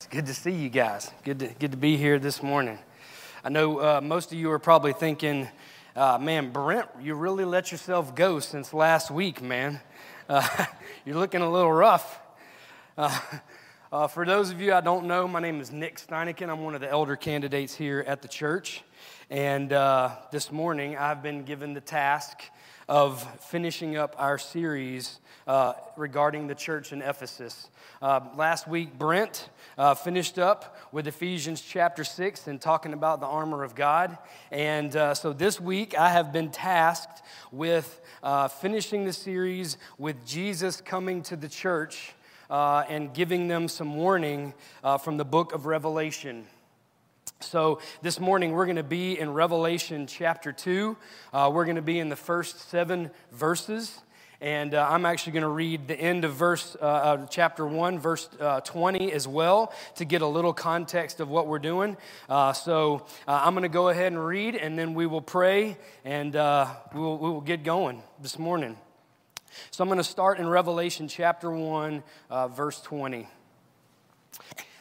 It's good to see you guys. Good to, good to be here this morning. I know uh, most of you are probably thinking, uh, man, Brent, you really let yourself go since last week, man. Uh, you're looking a little rough. Uh, uh, for those of you I don't know, my name is Nick Steineken. I'm one of the elder candidates here at the church. And uh, this morning, I've been given the task of finishing up our series regarding the church in Ephesus. last week, Brent uh, finished up with Ephesians chapter 6 and talking about the armor of God. And uh, so this week I have been tasked with uh, finishing the series with Jesus coming to the church uh, and giving them some warning uh, from the book of Revelation. So, this morning we're going to be in Revelation chapter 2. Uh, we're going to be in the first seven verses. And uh, I'm actually going to read the end of verse, uh, chapter 1, verse uh, 20 as well to get a little context of what we're doing. Uh, so uh, I'm going to go ahead and read, and then we will pray, and we will, we will get going this morning. So I'm going to start in Revelation chapter 1, verse 20.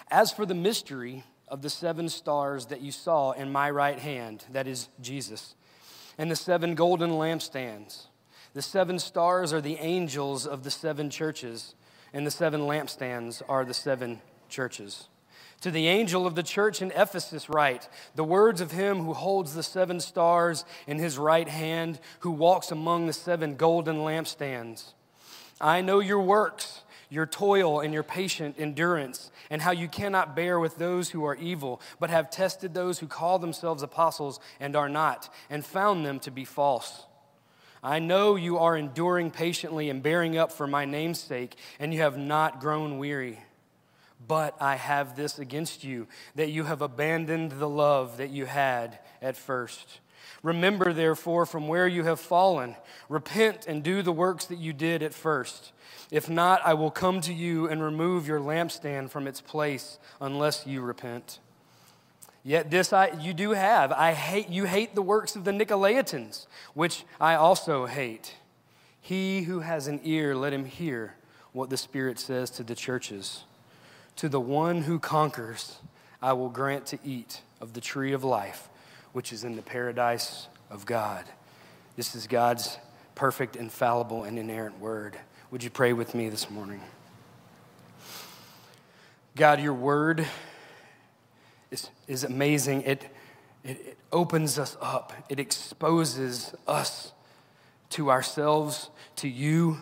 As for the mystery of the seven stars that you saw in my right hand, that is Jesus, and the seven golden lampstands, the seven stars are the angels of the seven churches, and the seven lampstands are the seven churches. To the angel of the church in Ephesus, write the words of him who holds the seven stars in his right hand, who walks among the seven golden lampstands. I know your works, your toil, and your patient endurance, and how you cannot bear with those who are evil, but have tested those who call themselves apostles and are not, and found them to be false. I know you are enduring patiently and bearing up for my name's sake, and you have not grown weary. But I have this against you, that you have abandoned the love that you had at first. Remember, therefore, from where you have fallen, repent and do the works that you did at first. If not, I will come to you and remove your lampstand from its place unless you repent. Yet this I, you do have. I hate, you hate the works of the Nicolaitans, which I also hate. He who has an ear, let him hear what the Spirit says to the churches. To the one who conquers, I will grant to eat of the tree of life, which is in the paradise of God. This is God's perfect, infallible, and inerrant word. Would you pray with me this morning? God, your word is, is amazing. It, it, it opens us up, it exposes us to ourselves, to you.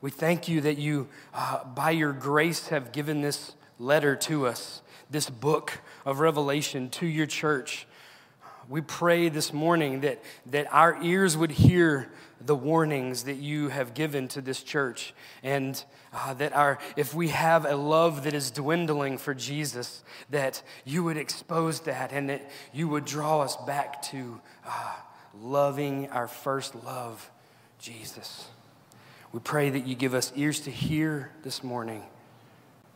We thank you that you, uh, by your grace, have given this letter to us, this book of Revelation to your church. We pray this morning that, that our ears would hear the warnings that you have given to this church and uh, that our if we have a love that is dwindling for jesus that you would expose that and that you would draw us back to uh, loving our first love jesus we pray that you give us ears to hear this morning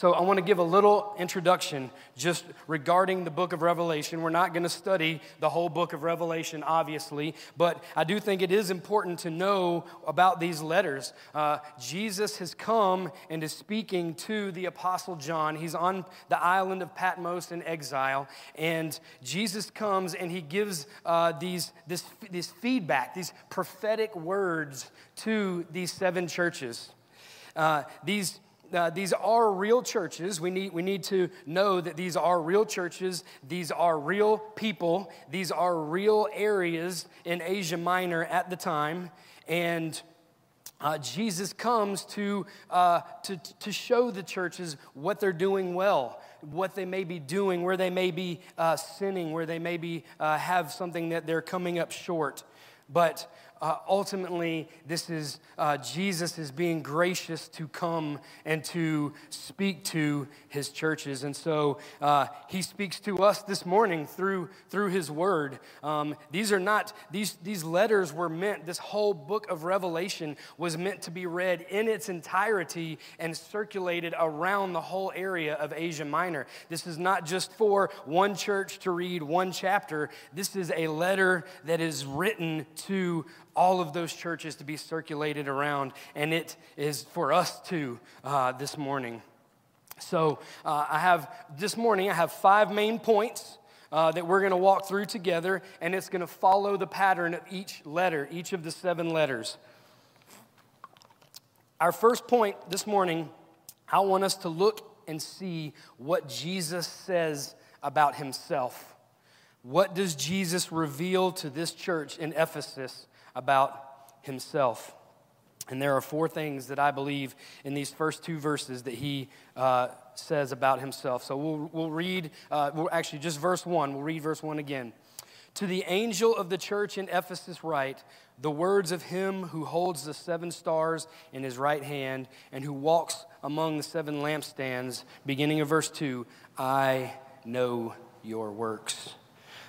so, I want to give a little introduction just regarding the book of Revelation. We're not going to study the whole book of Revelation, obviously, but I do think it is important to know about these letters. Uh, Jesus has come and is speaking to the Apostle John. He's on the island of Patmos in exile, and Jesus comes and he gives uh, these, this, this feedback, these prophetic words to these seven churches. Uh, these uh, these are real churches. We need, we need to know that these are real churches. These are real people. These are real areas in Asia Minor at the time. And uh, Jesus comes to, uh, to, to show the churches what they're doing well, what they may be doing, where they may be uh, sinning, where they may be, uh, have something that they're coming up short. But uh, ultimately, this is uh, Jesus is being gracious to come and to speak to his churches. And so uh, he speaks to us this morning through, through his word. Um, these are not, these, these letters were meant, this whole book of Revelation was meant to be read in its entirety and circulated around the whole area of Asia Minor. This is not just for one church to read one chapter, this is a letter that is written to all of those churches to be circulated around, and it is for us too uh, this morning. So uh, I have this morning I have five main points. Uh, that we're going to walk through together, and it's going to follow the pattern of each letter, each of the seven letters. Our first point this morning, I want us to look and see what Jesus says about himself. What does Jesus reveal to this church in Ephesus about himself? And there are four things that I believe in these first two verses that he uh, says about himself. So we'll, we'll read, uh, we'll actually just verse one. We'll read verse one again. To the angel of the church in Ephesus, write the words of him who holds the seven stars in his right hand and who walks among the seven lampstands, beginning of verse 2 I know your works.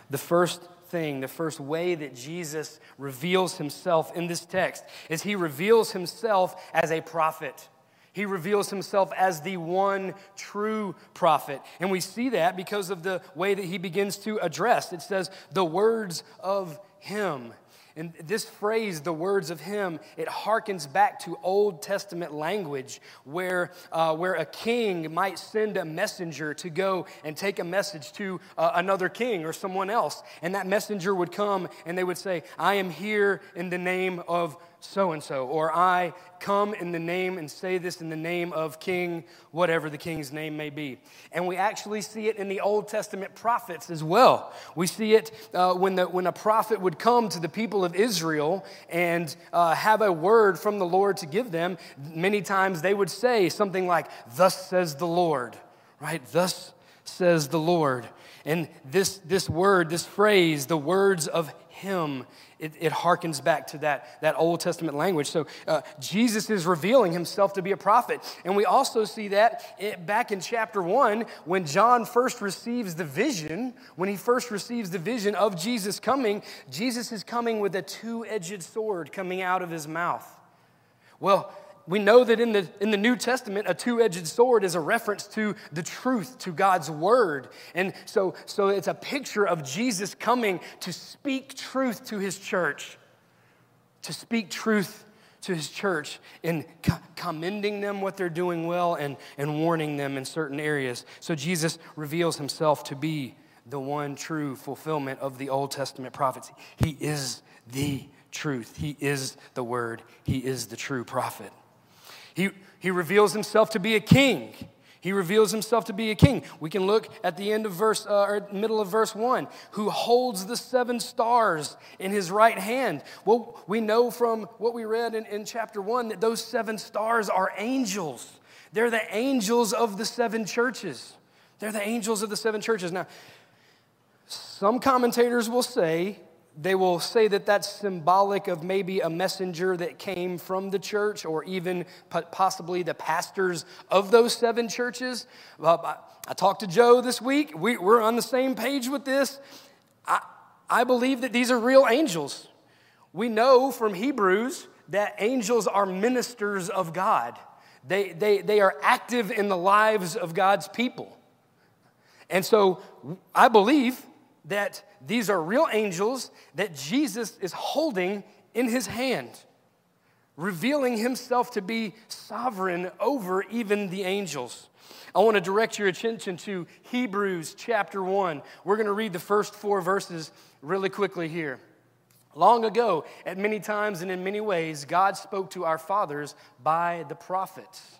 The first thing, the first way that Jesus reveals himself in this text is he reveals himself as a prophet. He reveals himself as the one true prophet. And we see that because of the way that he begins to address. It says, the words of him. And this phrase, the words of him, it harkens back to Old Testament language where, uh, where a king might send a messenger to go and take a message to uh, another king or someone else. And that messenger would come and they would say, I am here in the name of so and so, or I come in the name and say this in the name of King, whatever the king's name may be. And we actually see it in the Old Testament prophets as well. We see it uh, when, the, when a prophet would come to the people of Israel and uh, have a word from the Lord to give them. Many times they would say something like, Thus says the Lord, right? Thus says the Lord. And this, this word, this phrase, the words of him, it, it harkens back to that, that Old Testament language. So uh, Jesus is revealing himself to be a prophet. And we also see that it, back in chapter one, when John first receives the vision, when he first receives the vision of Jesus coming, Jesus is coming with a two edged sword coming out of his mouth. Well, we know that in the, in the New Testament, a two edged sword is a reference to the truth, to God's word. And so, so it's a picture of Jesus coming to speak truth to his church, to speak truth to his church in co- commending them what they're doing well and, and warning them in certain areas. So Jesus reveals himself to be the one true fulfillment of the Old Testament prophets. He is the truth, He is the Word, He is the true prophet. He, he reveals himself to be a king. He reveals himself to be a king. We can look at the end of verse, uh, or middle of verse one, who holds the seven stars in his right hand. Well, we know from what we read in, in chapter one that those seven stars are angels. They're the angels of the seven churches. They're the angels of the seven churches. Now, some commentators will say they will say that that's symbolic of maybe a messenger that came from the church or even possibly the pastors of those seven churches. I talked to Joe this week. We, are on the same page with this. I, I believe that these are real angels. We know from Hebrews that angels are ministers of God, they, they, they are active in the lives of God's people. And so I believe that these are real angels that Jesus is holding in his hand, revealing himself to be sovereign over even the angels. I want to direct your attention to Hebrews chapter 1. We're going to read the first four verses really quickly here. Long ago, at many times and in many ways, God spoke to our fathers by the prophets.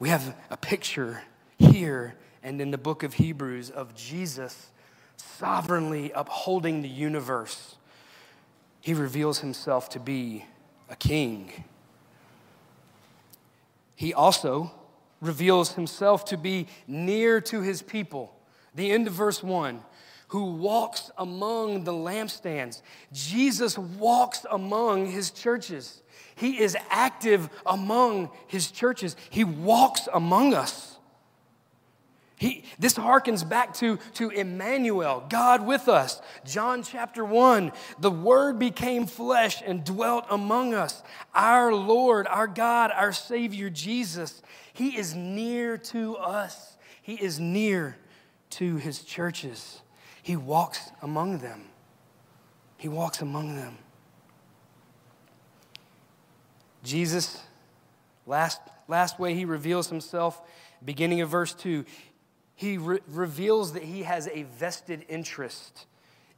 We have a picture here and in the book of Hebrews of Jesus sovereignly upholding the universe. He reveals himself to be a king. He also reveals himself to be near to his people. The end of verse 1 who walks among the lampstands. Jesus walks among his churches. He is active among his churches. He walks among us. He, this harkens back to, to Emmanuel, God with us. John chapter 1 the Word became flesh and dwelt among us. Our Lord, our God, our Savior Jesus. He is near to us, He is near to His churches. He walks among them. He walks among them. Jesus, last, last way he reveals himself, beginning of verse 2, he re- reveals that he has a vested interest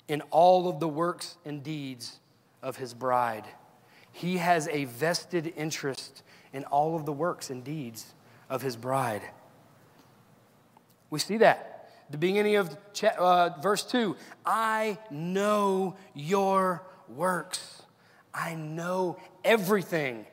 in all of the works and deeds of his bride. He has a vested interest in all of the works and deeds of his bride. We see that. The beginning of uh, verse 2 I know your works. I know everything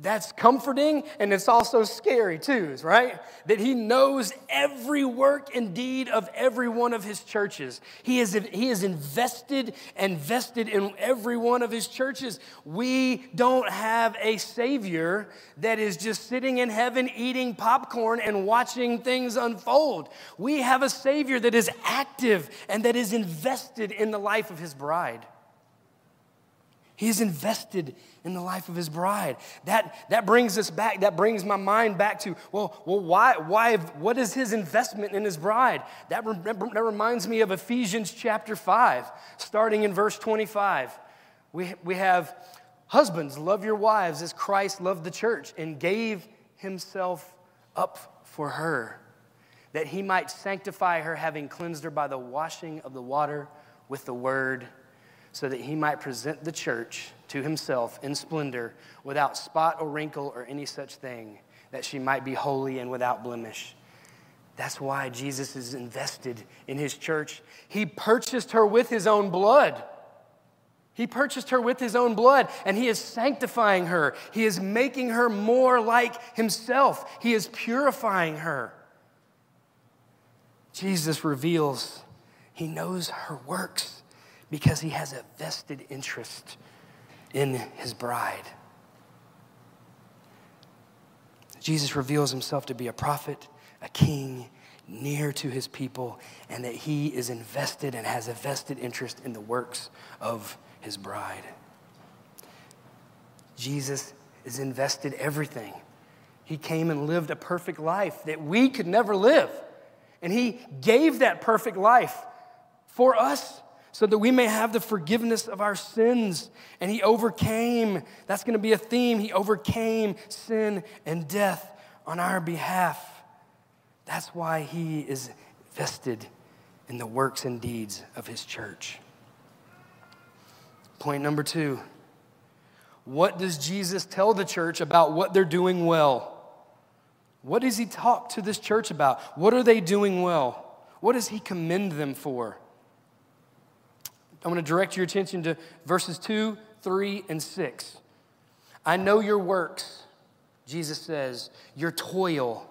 that's comforting and it's also scary too, right? That he knows every work and deed of every one of his churches. He is, he is invested and vested in every one of his churches. We don't have a Savior that is just sitting in heaven eating popcorn and watching things unfold. We have a Savior that is active and that is invested in the life of his bride. He is invested in the life of his bride. That, that brings us back, that brings my mind back to, well, well why, why, what is his investment in his bride? That, re- that reminds me of Ephesians chapter 5, starting in verse 25. We, we have, husbands, love your wives as Christ loved the church and gave himself up for her, that he might sanctify her, having cleansed her by the washing of the water with the word so that he might present the church to himself in splendor, without spot or wrinkle or any such thing, that she might be holy and without blemish. That's why Jesus is invested in his church. He purchased her with his own blood. He purchased her with his own blood, and he is sanctifying her. He is making her more like himself. He is purifying her. Jesus reveals he knows her works because he has a vested interest in his bride. Jesus reveals himself to be a prophet, a king, near to his people, and that he is invested and has a vested interest in the works of his bride. Jesus is invested everything. He came and lived a perfect life that we could never live. And he gave that perfect life for us so that we may have the forgiveness of our sins. And he overcame, that's going to be a theme, he overcame sin and death on our behalf. That's why he is vested in the works and deeds of his church. Point number two what does Jesus tell the church about what they're doing well? What does he talk to this church about? What are they doing well? What does he commend them for? I'm going to direct your attention to verses 2, 3, and 6. I know your works, Jesus says, your toil,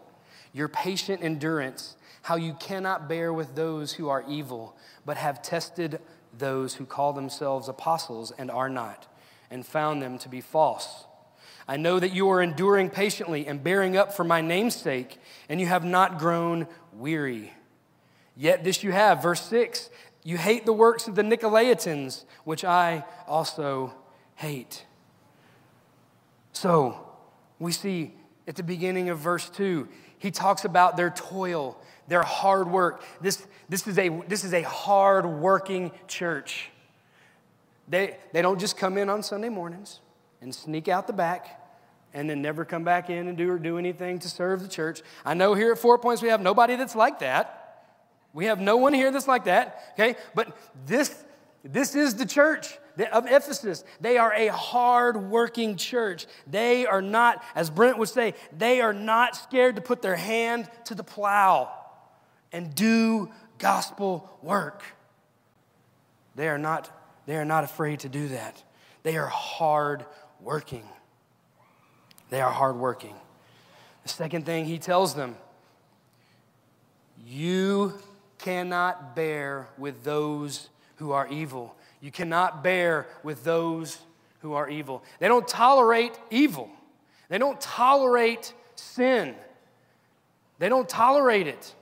your patient endurance, how you cannot bear with those who are evil, but have tested those who call themselves apostles and are not, and found them to be false. I know that you are enduring patiently and bearing up for my name's sake, and you have not grown weary. Yet this you have, verse 6 you hate the works of the Nicolaitans, which I also hate. So, we see at the beginning of verse 2, he talks about their toil, their hard work. This, this, is, a, this is a hard working church. They, they don't just come in on Sunday mornings and sneak out the back and then never come back in and do or do anything to serve the church. I know here at Four Points we have nobody that's like that. We have no one here that's like that, okay? But this, this is the church of Ephesus. They are a hard working church. They are not, as Brent would say, they are not scared to put their hand to the plow and do gospel work. They are not, they are not afraid to do that. They are hard working. They are hard working. The second thing he tells them you cannot bear with those who are evil. You cannot bear with those who are evil. They don't tolerate evil, they don't tolerate sin, they don't tolerate it.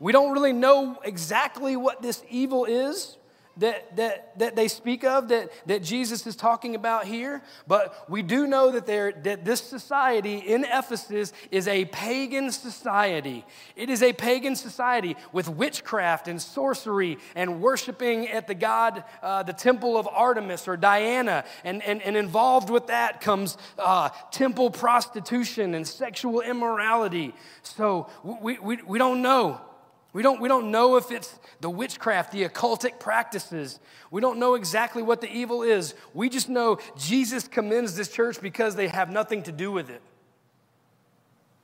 We don't really know exactly what this evil is that, that, that they speak of, that, that Jesus is talking about here, but we do know that, that this society in Ephesus is a pagan society. It is a pagan society with witchcraft and sorcery and worshiping at the god, uh, the temple of Artemis or Diana. And, and, and involved with that comes uh, temple prostitution and sexual immorality. So we, we, we don't know we don't, we don't know if it's the witchcraft, the occultic practices. We don't know exactly what the evil is. We just know Jesus commends this church because they have nothing to do with it.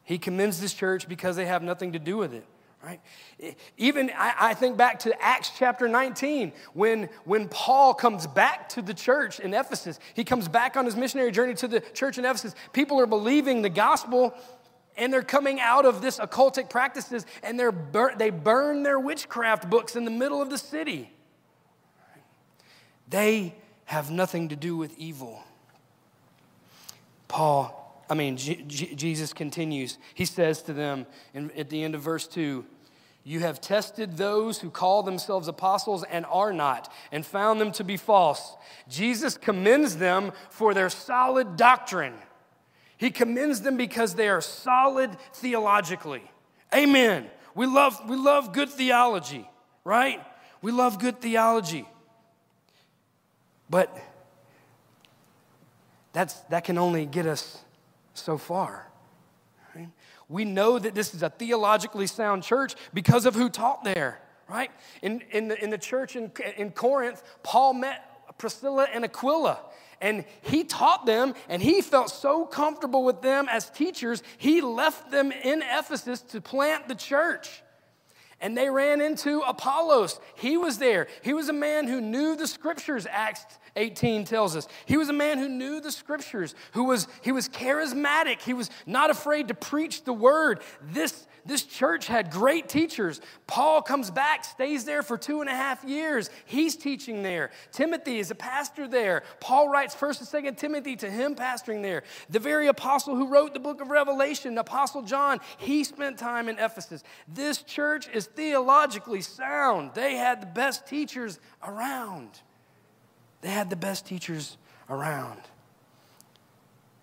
He commends this church because they have nothing to do with it. Right? Even I, I think back to Acts chapter 19 when, when Paul comes back to the church in Ephesus. He comes back on his missionary journey to the church in Ephesus. People are believing the gospel and they're coming out of this occultic practices and they're bur- they burn their witchcraft books in the middle of the city. They have nothing to do with evil. Paul, I mean, G- G- Jesus continues. He says to them in, at the end of verse 2 You have tested those who call themselves apostles and are not, and found them to be false. Jesus commends them for their solid doctrine. He commends them because they are solid theologically. Amen. We love, we love good theology, right? We love good theology. But that's, that can only get us so far. Right? We know that this is a theologically sound church because of who taught there, right? In, in, the, in the church in, in Corinth, Paul met Priscilla and Aquila. And he taught them, and he felt so comfortable with them as teachers, he left them in Ephesus to plant the church. And they ran into Apollos. He was there. He was a man who knew the scriptures, Acts 18 tells us. He was a man who knew the scriptures, who was he was charismatic. He was not afraid to preach the word. This this church had great teachers. Paul comes back, stays there for two and a half years. He's teaching there. Timothy is a pastor there. Paul writes 1st and 2nd Timothy to him pastoring there. The very apostle who wrote the book of Revelation, Apostle John, he spent time in Ephesus. This church is theologically sound. They had the best teachers around. They had the best teachers around.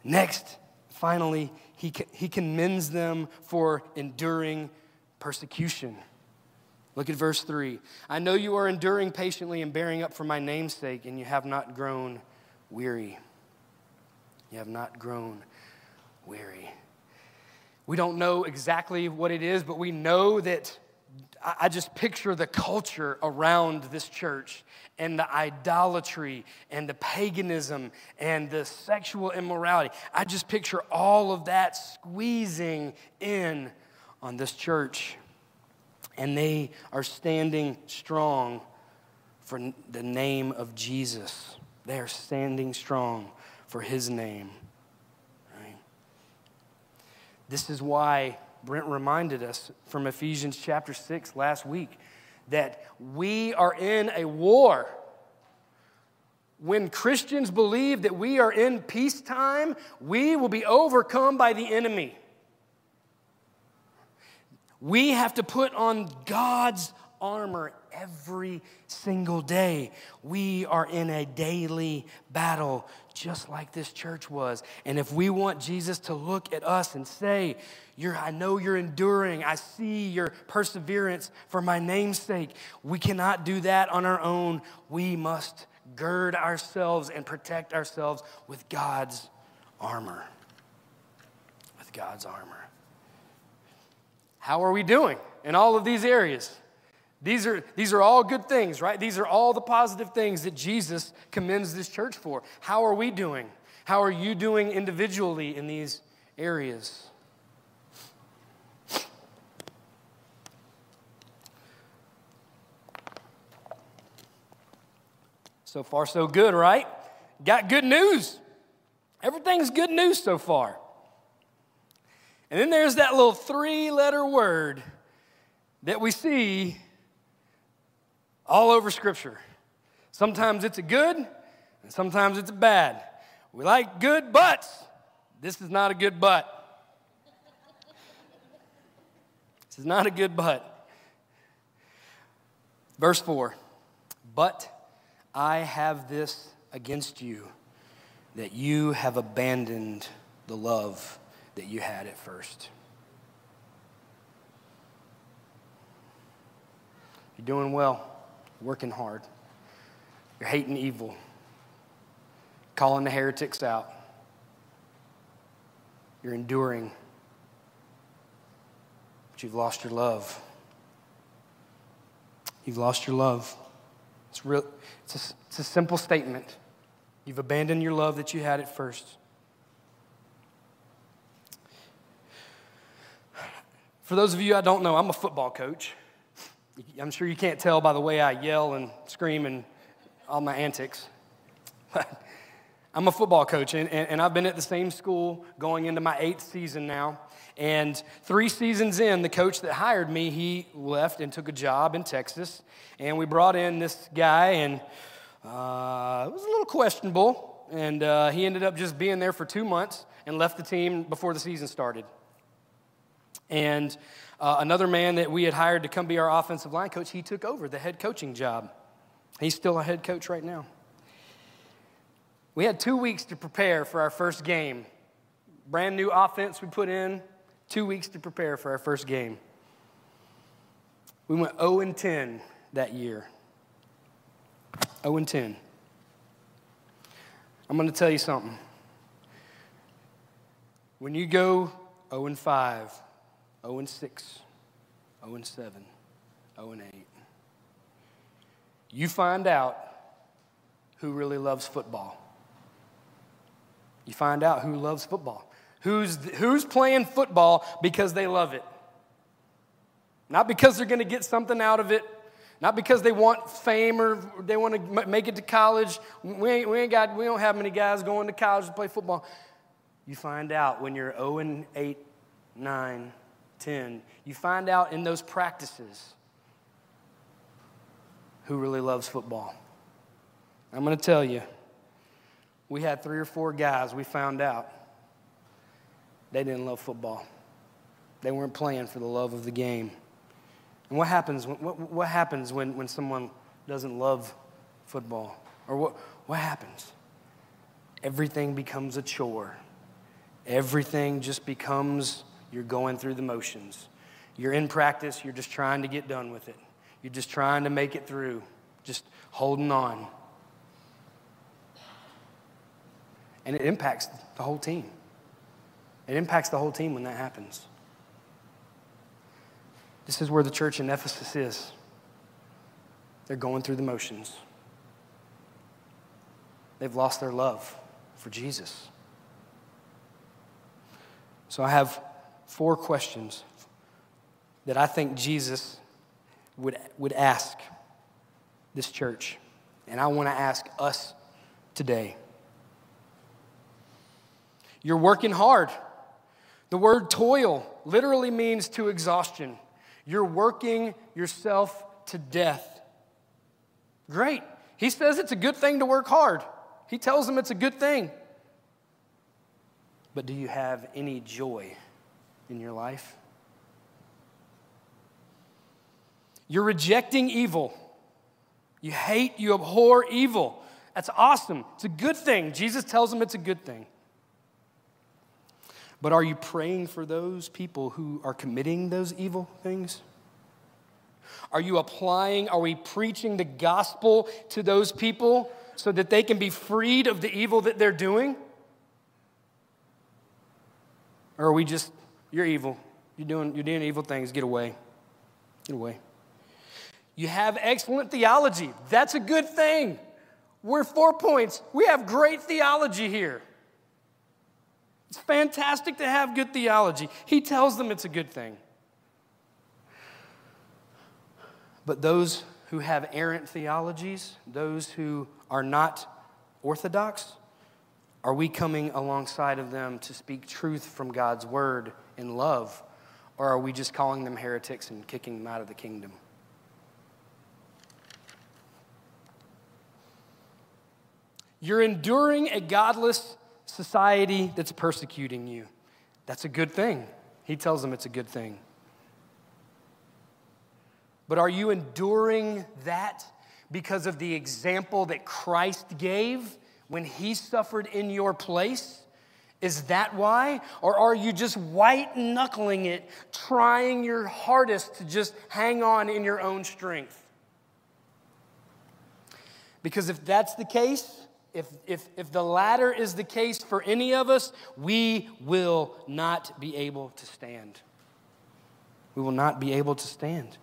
Next, finally, he, he commends them for enduring persecution. Look at verse 3. I know you are enduring patiently and bearing up for my name's sake, and you have not grown weary. You have not grown weary. We don't know exactly what it is, but we know that I just picture the culture around this church and the idolatry and the paganism and the sexual immorality. I just picture all of that squeezing in on this church. And they are standing strong for the name of Jesus. They are standing strong for his name. Right? This is why Brent reminded us from Ephesians chapter 6 last week that we are in a war. When Christians believe that we are in peacetime, we will be overcome by the enemy. We have to put on God's armor every single day. We are in a daily battle, just like this church was. And if we want Jesus to look at us and say, I know you're enduring. I see your perseverance for my name's sake. We cannot do that on our own. We must gird ourselves and protect ourselves with God's armor. With God's armor. How are we doing in all of these areas? These are, these are all good things, right? These are all the positive things that Jesus commends this church for. How are we doing? How are you doing individually in these areas? So far, so good, right? Got good news. Everything's good news so far. And then there's that little three letter word that we see all over Scripture. Sometimes it's a good, and sometimes it's a bad. We like good butts. This is not a good butt. This is not a good butt. Verse 4 But I have this against you, that you have abandoned the love that you had at first. You're doing well, working hard. You're hating evil, calling the heretics out. You're enduring, but you've lost your love. You've lost your love. It's, real, it's, a, it's a simple statement. You've abandoned your love that you had at first. For those of you I don't know, I'm a football coach. I'm sure you can't tell by the way I yell and scream and all my antics. I'm a football coach, and, and, and, I've been at the same school going into my eighth season now. And three seasons in, the coach that hired me, he left and took a job in Texas. And we brought in this guy, and uh, it was a little questionable. And uh, he ended up just being there for two months and left the team before the season started. And uh, another man that we had hired to come be our offensive line coach, he took over the head coaching job. He's still a head coach right now. We had two weeks to prepare for our first game. Brand new offense we put in, two weeks to prepare for our first game. We went 0 and 10 that year. 0 and 10. I'm going to tell you something. When you go 0 and 5, 0 and 6, 0 and 7, 0 and 8. You find out who really loves football. You find out who loves football. Who's, who's playing football because they love it. Not because they're going to get something out of it, not because they want fame or they want to make it to college. We ain't, we ain't got, we don't have many guys going to college to play football. You find out when you're 0 and 8, 9, 10, you find out in those practices who really loves football. I'm going to tell you, we had three or four guys we found out they didn't love football. They weren't playing for the love of the game. And what happens, what, what happens when, when someone doesn't love football? Or what, what happens? Everything becomes a chore. Everything just becomes you're going through the motions. You're in practice, you're just trying to get done with it. You're just trying to make it through, just holding on. And it impacts the whole team. It impacts the whole team when that happens. This is where the church in Ephesus is. They're going through the motions. They've lost their love for Jesus. So I have four questions that I think Jesus would, would ask this church. And I want to ask us today. You're working hard. The word toil literally means to exhaustion. You're working yourself to death. Great. He says it's a good thing to work hard. He tells them it's a good thing. But do you have any joy in your life? You're rejecting evil. You hate, you abhor evil. That's awesome. It's a good thing. Jesus tells them it's a good thing. But are you praying for those people who are committing those evil things? Are you applying, are we preaching the gospel to those people so that they can be freed of the evil that they're doing? Or are we just you're evil. You're doing, you're doing evil things. Get away. Get away. You have excellent theology. That's a good thing. We're four points. We have great theology here. It's fantastic to have good theology. He tells them it's a good thing. But those who have errant theologies, those who are not orthodox, are we coming alongside of them to speak truth from God's word in love? Or are we just calling them heretics and kicking them out of the kingdom? You're enduring a godless society that's persecuting you. That's a good thing. He tells them it's a good thing. But are you enduring that because of the example that Christ gave when he suffered in your place? Is that why? Or are you just white knuckling it, trying your hardest to just hang on in your own strength? Because if that's the case, if, if, if the latter is the case for any of us, we will not be able to stand. We will not be able to stand.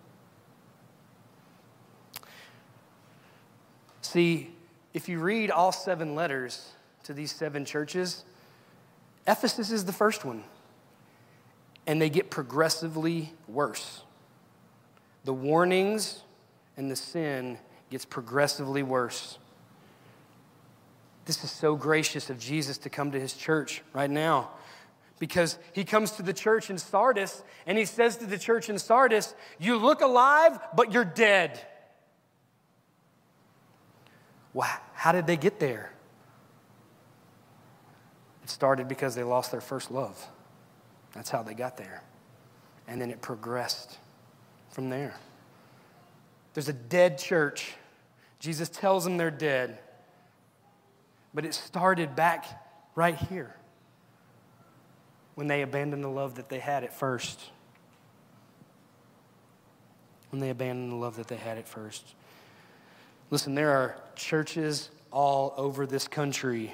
See, if you read all seven letters to these seven churches, Ephesus is the first one, and they get progressively worse. The warnings and the sin gets progressively worse. This is so gracious of Jesus to come to his church right now because he comes to the church in Sardis and he says to the church in Sardis, You look alive, but you're dead. Well, how did they get there? It started because they lost their first love. That's how they got there. And then it progressed from there. There's a dead church. Jesus tells them they're dead. But it started back right here when they abandoned the love that they had at first. When they abandoned the love that they had at first. Listen, there are churches all over this country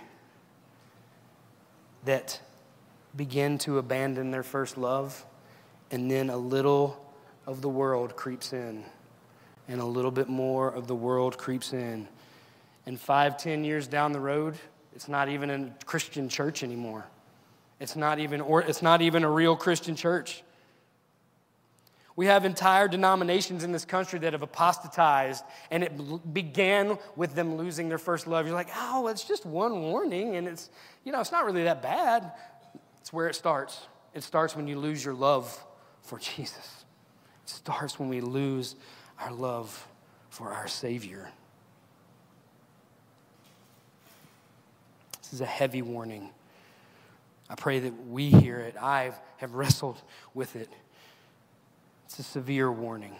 that begin to abandon their first love, and then a little of the world creeps in, and a little bit more of the world creeps in, and five, ten years down the road, it's not even a Christian church anymore. It's not even, or it's not even a real Christian church. We have entire denominations in this country that have apostatized, and it began with them losing their first love. You're like, oh, it's just one warning, and it's, you know, it's not really that bad. It's where it starts. It starts when you lose your love for Jesus. It starts when we lose our love for our Savior. This is a heavy warning. I pray that we hear it. I have wrestled with it. It's a severe warning.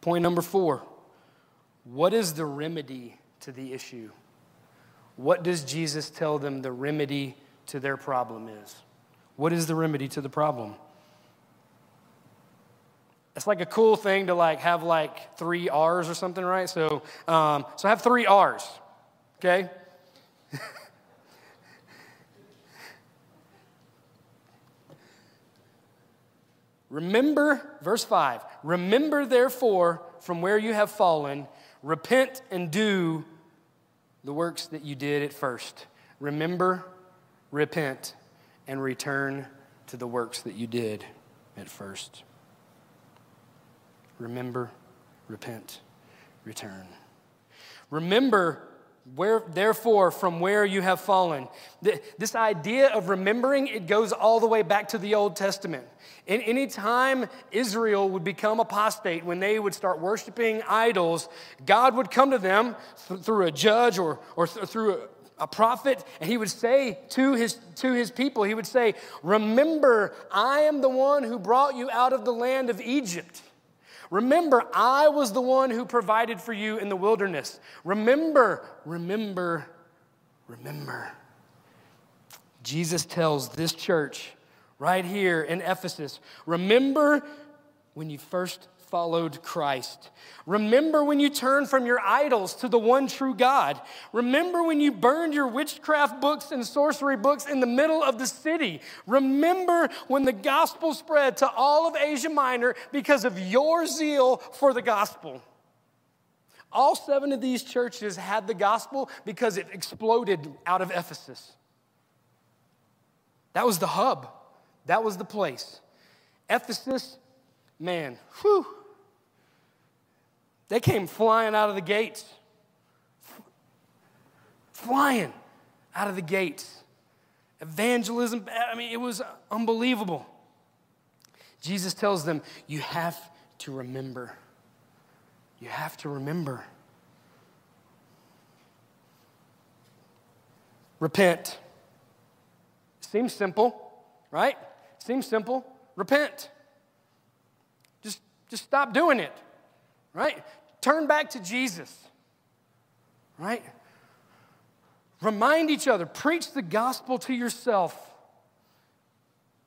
Point number four what is the remedy to the issue? What does Jesus tell them the remedy to their problem is? What is the remedy to the problem? it's like a cool thing to like have like three R's or something, right? So, um, so have three R's, okay? remember, verse 5 Remember therefore from where you have fallen, repent and do the works that you did at first. Remember, repent, and return to the works that you did at first. Remember, repent, return. Remember, where, therefore, from where you have fallen. This idea of remembering, it goes all the way back to the Old Testament. In any time Israel would become apostate, when they would start worshiping idols, God would come to them through a judge or, or through a, prophet, and he would say to his, to his people, he would say, Remember, I am the one who brought you out of the land of Egypt. Remember, I was the one who provided for you in the wilderness. Remember, remember, remember. Jesus tells this church right here in Ephesus remember when you first followed Christ. Remember when you turned from your idols to the one true God. Remember when you burned your witchcraft books and sorcery books in the middle of the city. Remember when the gospel spread to all of Asia Minor because of your zeal for the gospel. All seven of these churches had the gospel because it exploded out of Ephesus. That was the hub, that was the place. Ephesus, man, whew they came flying out of the gates. Flying. out of the gates. Evangelism, I mean, it was unbelievable. Jesus tells them, You have to remember. You have to remember. Repent. Seems simple, right? Seems simple. Repent. Just, just stop doing it, right? Turn back to Jesus, right? Remind each other, preach the gospel to yourself.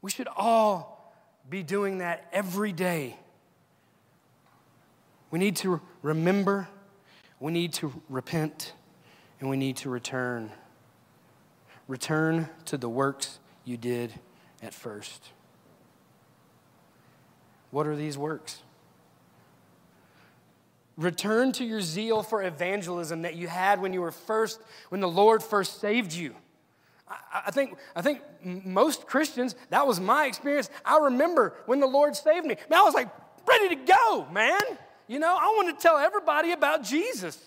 We should all be doing that every day. We need to remember, we need to repent, and we need to return. Return to the works you did at first. What are these works? Return to your zeal for evangelism that you had when you were first, when the Lord first saved you. I, I think, I think most Christians, that was my experience. I remember when the Lord saved me. Man, I was like ready to go, man. You know, I wanted to tell everybody about Jesus.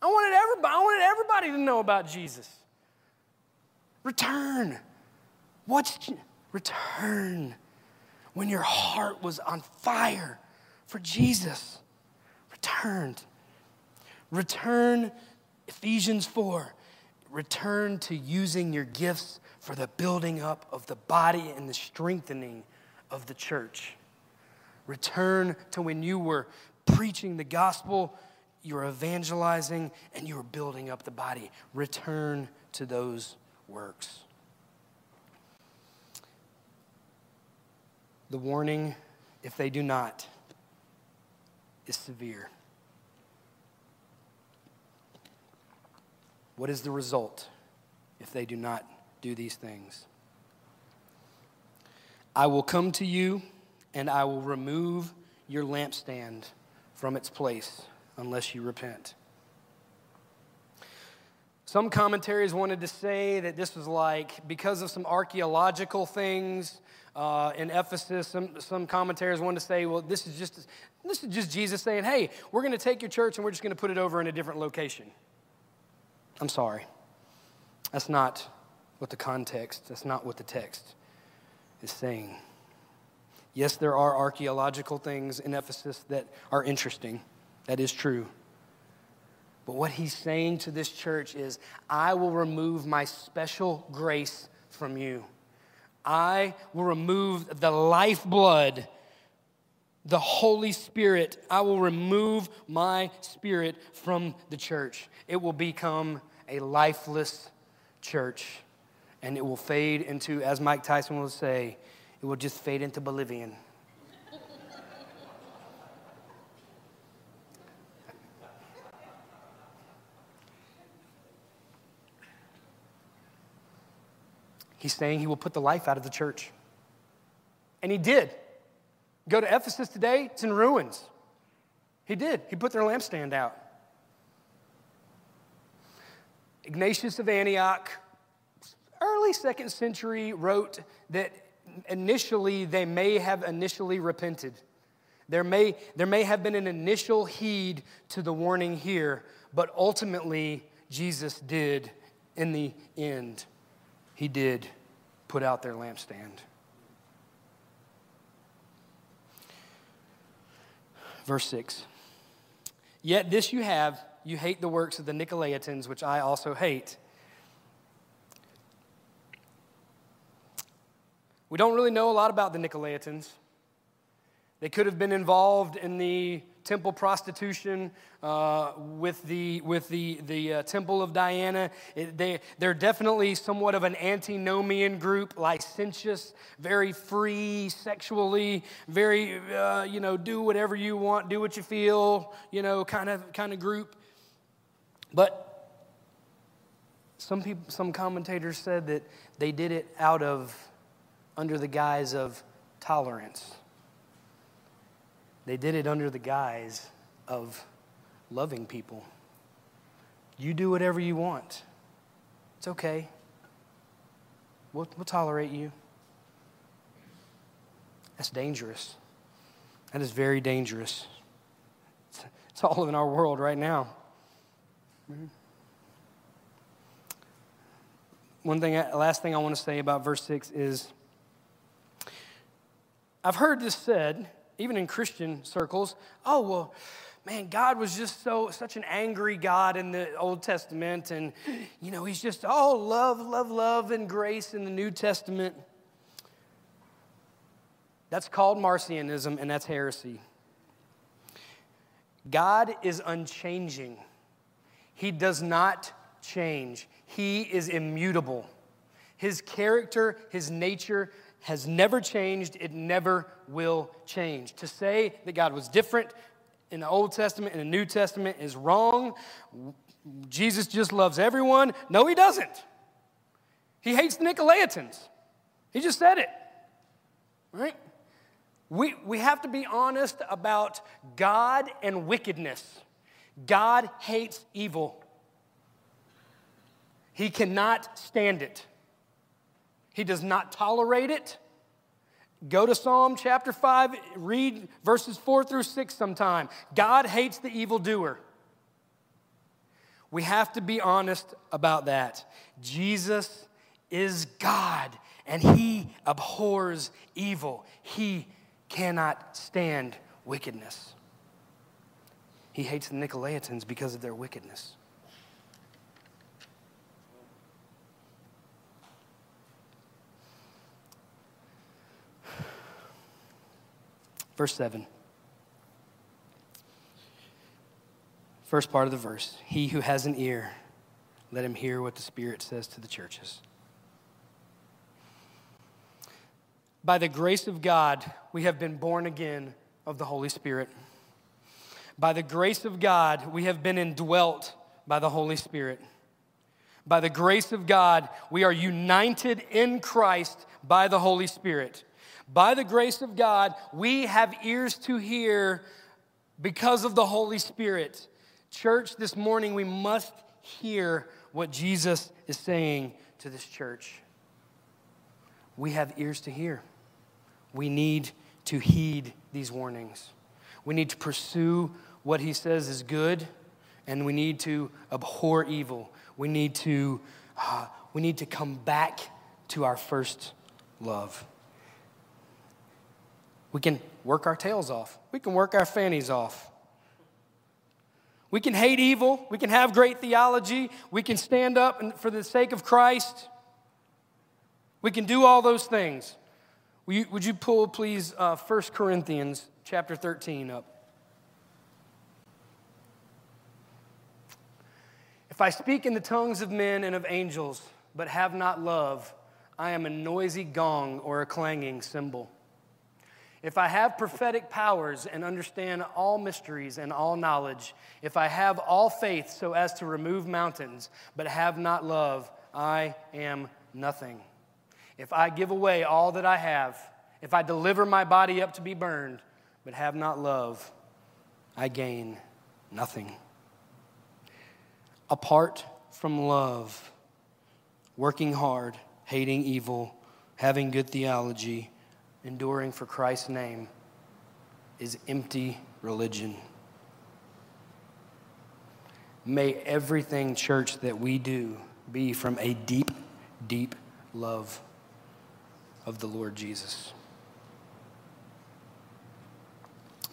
I wanted everybody, I wanted everybody to know about Jesus. Return. What's return when your heart was on fire for Jesus? Returned. Return, Ephesians 4. Return to using your gifts for the building up of the body and the strengthening of the church. Return to when you were preaching the gospel, you were evangelizing, and you were building up the body. Return to those works. The warning, if they do not, is severe. What is the result if they do not do these things? I will come to you and I will remove your lampstand from its place unless you repent. Some commentaries wanted to say that this was like because of some archaeological things uh, in Ephesus. Some, some wanted to say, well, this is just this is just Jesus saying, hey, we're going to take your church and we're just going to put it over in a different location. I'm sorry. That's not what the context, that's not what the text is saying. Yes, there are archaeological things in Ephesus that are interesting. That is true. But what he's saying to this church is, I will remove my special grace from you. I will remove the lifeblood, the Holy Spirit. I will remove my spirit from the church. It will become a lifeless church, and it will fade into, as Mike Tyson will say, it will just fade into Bolivian. He's saying he will put the life out of the church. And he did. Go to Ephesus today, it's in ruins. He did. He put their lampstand out. Ignatius of Antioch, early second century, wrote that initially they may have initially repented. There may, there may have been an initial heed to the warning here, but ultimately Jesus did in the end he did put out their lampstand. Verse 6 Yet this you have, you hate the works of the Nicolaitans, which I also hate. We don't really know a lot about the Nicolaitans. They could have been involved in the temple prostitution uh, with the, with the, the uh, temple of Diana. It, they, they're definitely somewhat of an antinomian group, licentious, very free sexually, very, uh, you know, do whatever you want, do what you feel, you know, kind of, kind of group. But some people, some commentators said that they did it out of, under the guise of tolerance. They did it under the guise of loving people. You do whatever you want. It's okay. We'll, we'll tolerate you. That's dangerous. That is very dangerous. It's, it's all in our world right now. Mm-hmm. one thing, last thing I want to say about verse 6 is I've heard this said, even in Christian circles, oh, well, man, God was just so such an angry God in the Old Testament, and you know, he's just oh, love, love, love, and grace in the New Testament. That's called Marcionism, and that's heresy. God is unchanging. He does not change. He is immutable. His character, his nature has never changed. It never will change. To say that God was different in the Old Testament and the New Testament is wrong. Jesus just loves everyone. No, he doesn't. He hates the Nicolaitans. He just said it. Right? We, we have to be honest about God and wickedness. God hates evil. He cannot stand it. He does not tolerate it. Go to Psalm chapter 5, read verses 4 through 6 sometime. God hates the evildoer. We have to be honest about that. Jesus is God and he abhors evil. He cannot stand wickedness. He hates the Nicolaitans because of their wickedness. Verse 7. First part of the verse He who has an ear, let him hear what the Spirit says to the churches. By the grace of God, we have been born again of the Holy Spirit. By the grace of God, we have been indwelt by the Holy Spirit. By the grace of God, we are united in Christ by the Holy Spirit. By the grace of God, we have ears to hear because of the Holy Spirit. Church, this morning we must hear what Jesus is saying to this church. We have ears to hear. We need to heed these warnings. We need to pursue what he says is good, and we need to abhor evil. We need to, uh, we need to come back to our first love. We can work our tails off. We can work our fannies off. We can hate evil. We can have great theology. We can stand up for the sake of Christ. We can do all those things. Would you, pull, please, uh, 1 Corinthians chapter 13 up? If I speak in the tongues of men and of angels, but have not love, I am a noisy gong or a clanging cymbal. If I have prophetic powers and understand all mysteries and all knowledge, if I have all faith so as to remove mountains, but have not love, I am nothing. If I give away all that I have, if I deliver my body up to be burned, but have not love, I gain nothing. Apart from love, working hard, hating evil, having good theology, enduring for Christ's name is empty religion. May everything, church, that we do be from a deep, deep love of the Lord Jesus.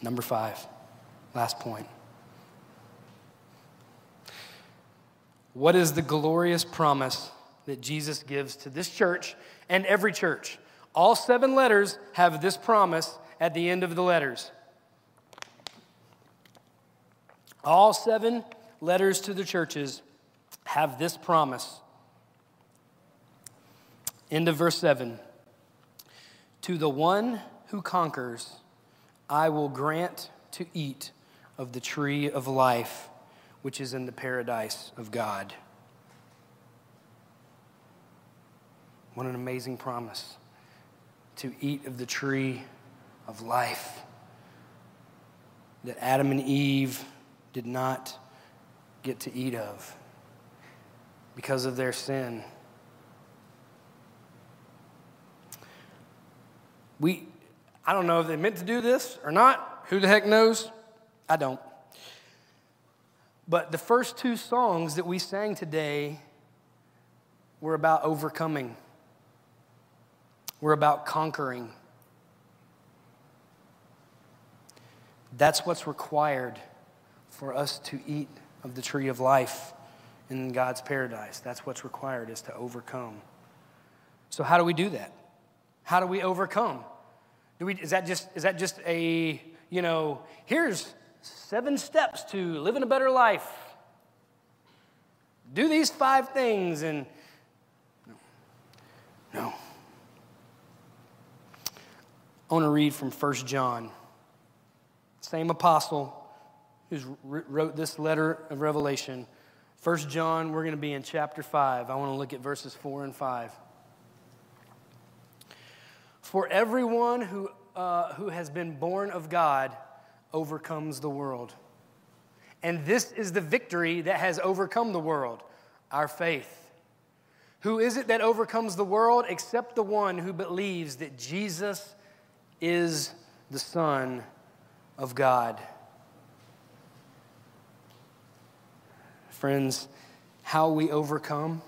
Number five, last point. What is the glorious promise that Jesus gives to this church and every church? All seven letters have this promise at the end of the letters. All seven letters to the churches have this promise. End of verse 7. To the one who conquers, I will grant to eat of the tree of life, which is in the paradise of God. What an amazing promise to eat of the tree of life that Adam and Eve did not get to eat of because of their sin. We, I don't know if they meant to do this or not. Who the heck knows? I don't. But the first two songs that we sang today we're about overcoming, we're about conquering. That's what's required for us to eat of the tree of life in God's paradise. That's what's required is to overcome. So how do we do that? How do we overcome? Do we, is, that just, is that just a, you know, here's seven steps to living a better life? Do these five things and no. no. I want to read from 1 John. Same apostle who wrote this letter of Revelation. 1 John, we're going to be in chapter 5. I want to look at verses 4 and 5. For everyone who, uh, who has been born of God overcomes the world. And this is the victory that has overcome the world our faith. Who is it that overcomes the world except the one who believes that Jesus is the Son of God? Friends, how we overcome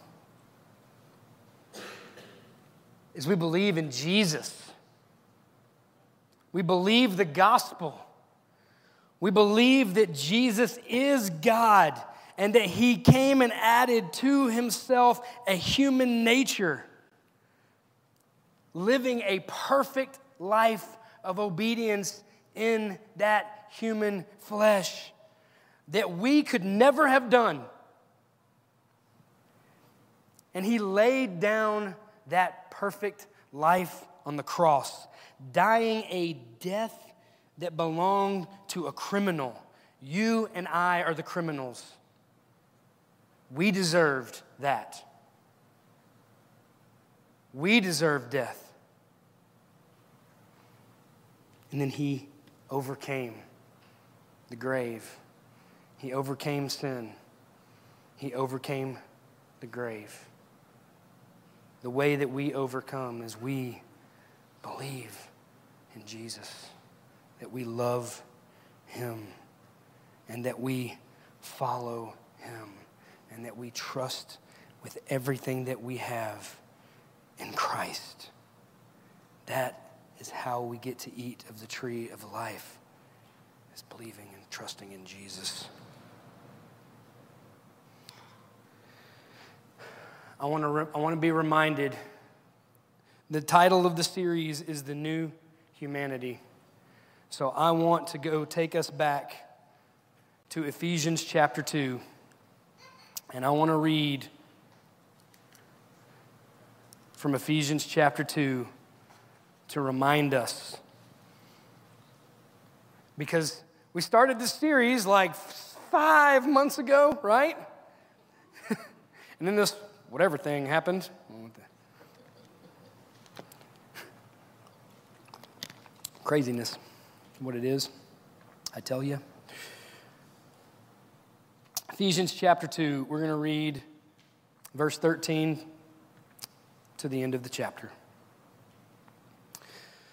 is we believe in Jesus. We believe the gospel. We believe that Jesus is God and that he came and added to himself a human nature, living a perfect life of obedience in that human flesh that we could never have done. And he laid down that perfect life on the cross, dying a death that belonged to a criminal. You and I are the criminals. We deserved that. We deserved death. And then he overcame the grave. He overcame sin. He overcame the grave. The way that we overcome is we believe in Jesus, that we love him, and that we follow him, and that we trust with everything that we have in Christ. That is how we get to eat of the tree of life, is believing and trusting in Jesus. I want to, re- I want to be reminded the title of the series is The New Humanity. So I want to go take us back to Ephesians chapter 2. And I want to read from Ephesians chapter 2 to remind us. Because we started this series like five months ago, right? and then this whatever thing happened. Craziness, what it is, I tell you. Ephesians chapter 2, we're going to read verse 13 to the end of the chapter.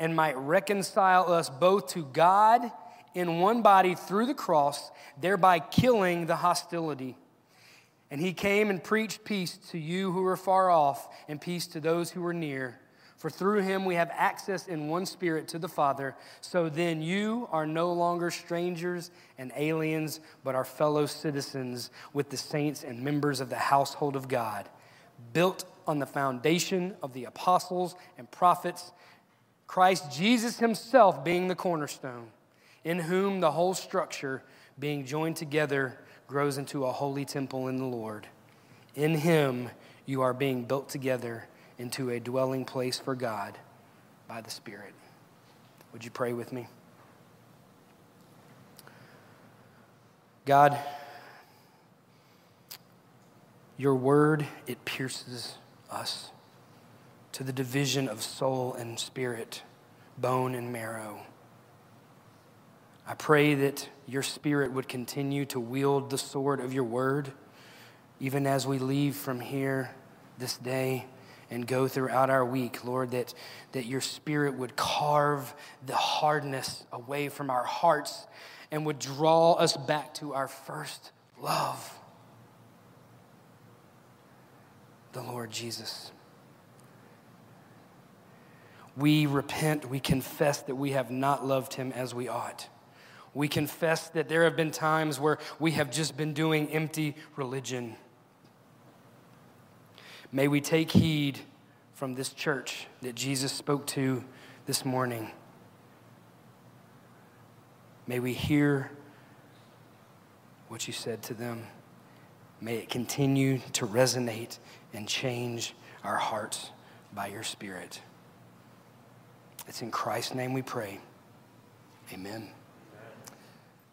and might reconcile us both to God in one body through the cross, thereby killing the hostility. And he came and preached peace to you who are far off, and peace to those who are near. For through him we have access in one spirit to the Father. So then you are no longer strangers and aliens, but are fellow citizens with the saints and members of the household of God, built on the foundation of the apostles and prophets, Christ Jesus himself being the cornerstone, in whom the whole structure, being joined together, grows into a holy temple in the Lord. In him, you are being built together into a dwelling place for God by the Spirit. Would you pray with me? God, your word, it pierces us. To the division of soul and spirit, bone and marrow. I pray that your spirit would continue to wield the sword of your word, even as we leave from here this day and go throughout our week, Lord, that, that your spirit would carve the hardness away from our hearts and would draw us back to our first love, the Lord Jesus. We repent, we confess that we have not loved him as we ought. We confess that there have been times where we have just been doing empty religion. May we take heed from this church that Jesus spoke to this morning. May we hear what you said to them. May it continue to resonate and change our hearts by your Spirit. It's in Christ's name we pray. Amen.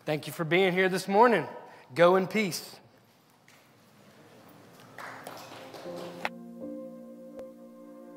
Thank you for being here this morning. Go in peace.